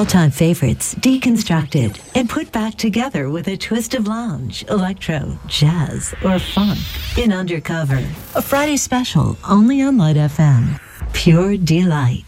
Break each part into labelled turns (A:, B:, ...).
A: All-time favorites deconstructed and put back together with a twist of lounge, electro, jazz, or funk in Undercover. A Friday special only on Light FM. Pure delight.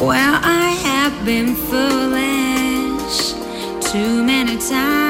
B: Well, I have been foolish too many times.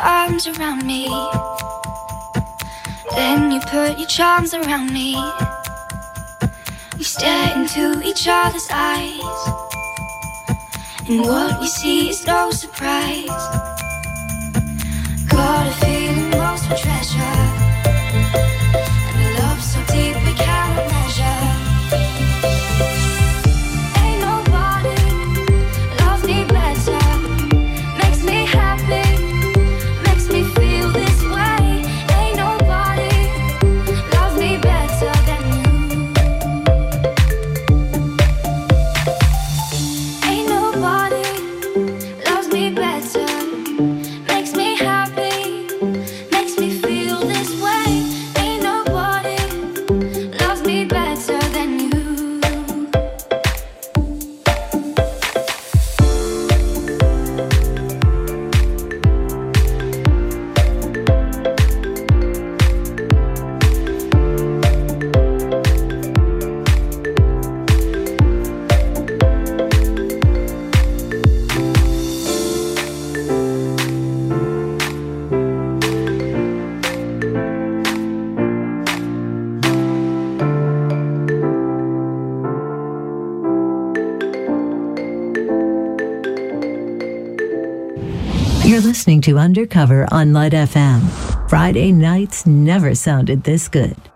C: Arms around me. Then you put your charms around me. We stare into each other's eyes. And what we see is no surprise.
A: Undercover on Light FM. Friday nights never sounded this good.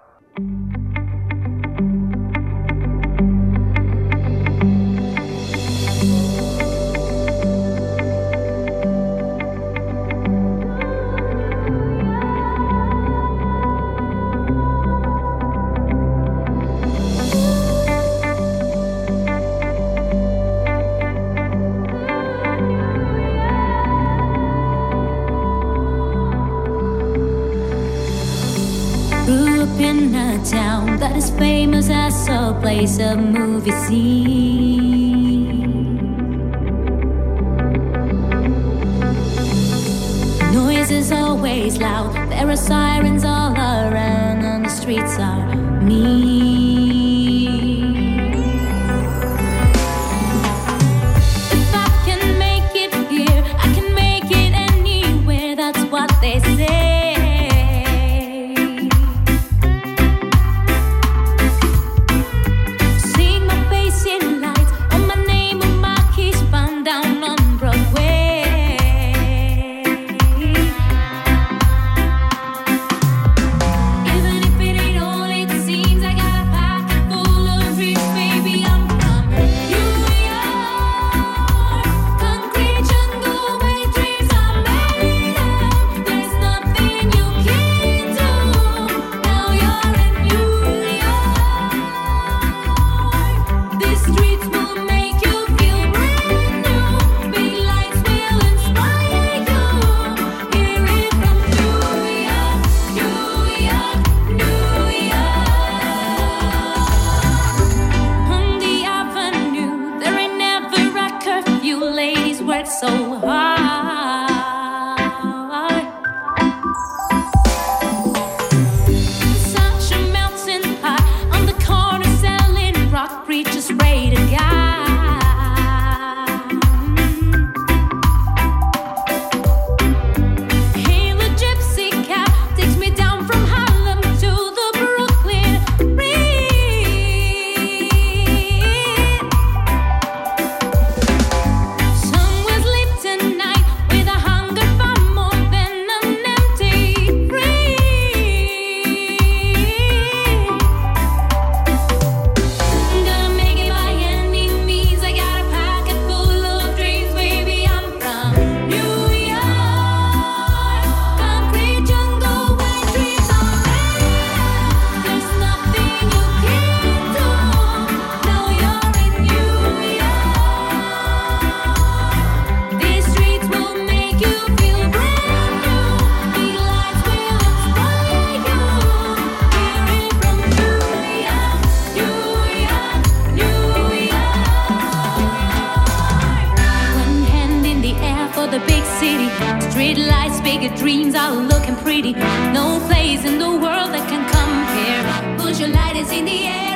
A: Dreams are looking pretty. No place in the world that can compare. Put your lighters in the air,